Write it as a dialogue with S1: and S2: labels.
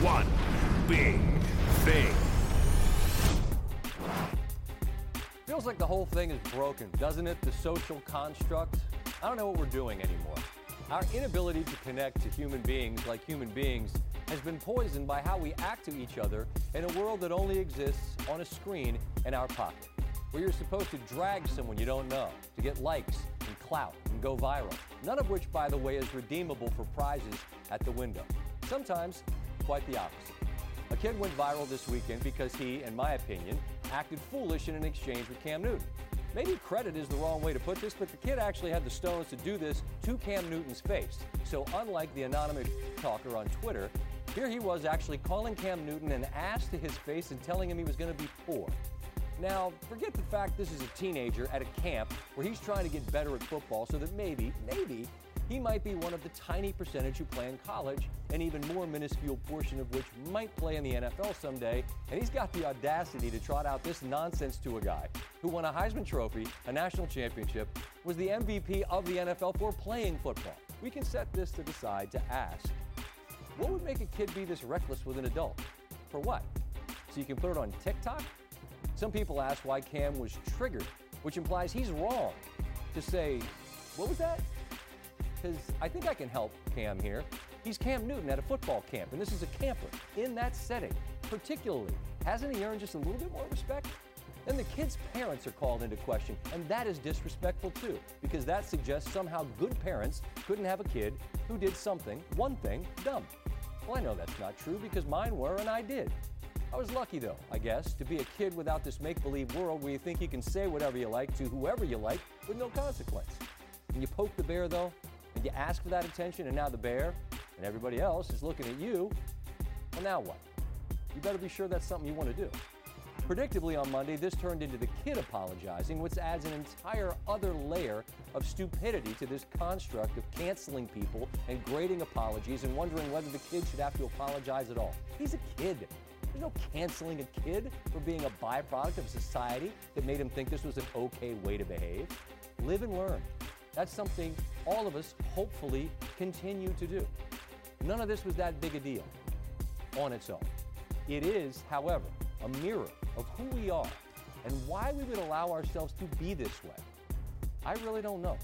S1: one big thing.
S2: Feels like the whole thing is broken, doesn't it? The social construct. I don't know what we're doing anymore. Our inability to connect to human beings like human beings has been poisoned by how we act to each other in a world that only exists on a screen in our pocket, where you're supposed to drag someone you don't know to get likes and clout and go viral. None of which, by the way, is redeemable for prizes at the window. Sometimes, quite the opposite. A kid went viral this weekend because he, in my opinion, acted foolish in an exchange with Cam Newton. Maybe credit is the wrong way to put this, but the kid actually had the stones to do this to Cam Newton's face. So, unlike the anonymous talker on Twitter, here he was actually calling Cam Newton an ass to his face and telling him he was going to be poor. Now, forget the fact this is a teenager at a camp where he's trying to get better at football so that maybe, maybe, he might be one of the tiny percentage who play in college, an even more minuscule portion of which might play in the NFL someday. And he's got the audacity to trot out this nonsense to a guy who won a Heisman Trophy, a national championship, was the MVP of the NFL for playing football. We can set this to the side to ask what would make a kid be this reckless with an adult? For what? So you can put it on TikTok? Some people ask why Cam was triggered, which implies he's wrong to say, what was that? Because I think I can help Cam here. He's Cam Newton at a football camp, and this is a camper in that setting. Particularly, hasn't he earned just a little bit more respect? Then the kid's parents are called into question, and that is disrespectful too, because that suggests somehow good parents couldn't have a kid who did something, one thing, dumb. Well, I know that's not true because mine were, and I did. I was lucky, though, I guess, to be a kid without this make believe world where you think you can say whatever you like to whoever you like with no consequence. When you poke the bear, though, and you ask for that attention, and now the bear and everybody else is looking at you. Well, now what? You better be sure that's something you want to do. Predictably on Monday, this turned into the kid apologizing, which adds an entire other layer of stupidity to this construct of canceling people and grading apologies and wondering whether the kid should have to apologize at all. He's a kid. There's no canceling a kid for being a byproduct of society that made him think this was an okay way to behave. Live and learn. That's something all of us hopefully continue to do. None of this was that big a deal on its own. It is, however, a mirror of who we are and why we would allow ourselves to be this way. I really don't know.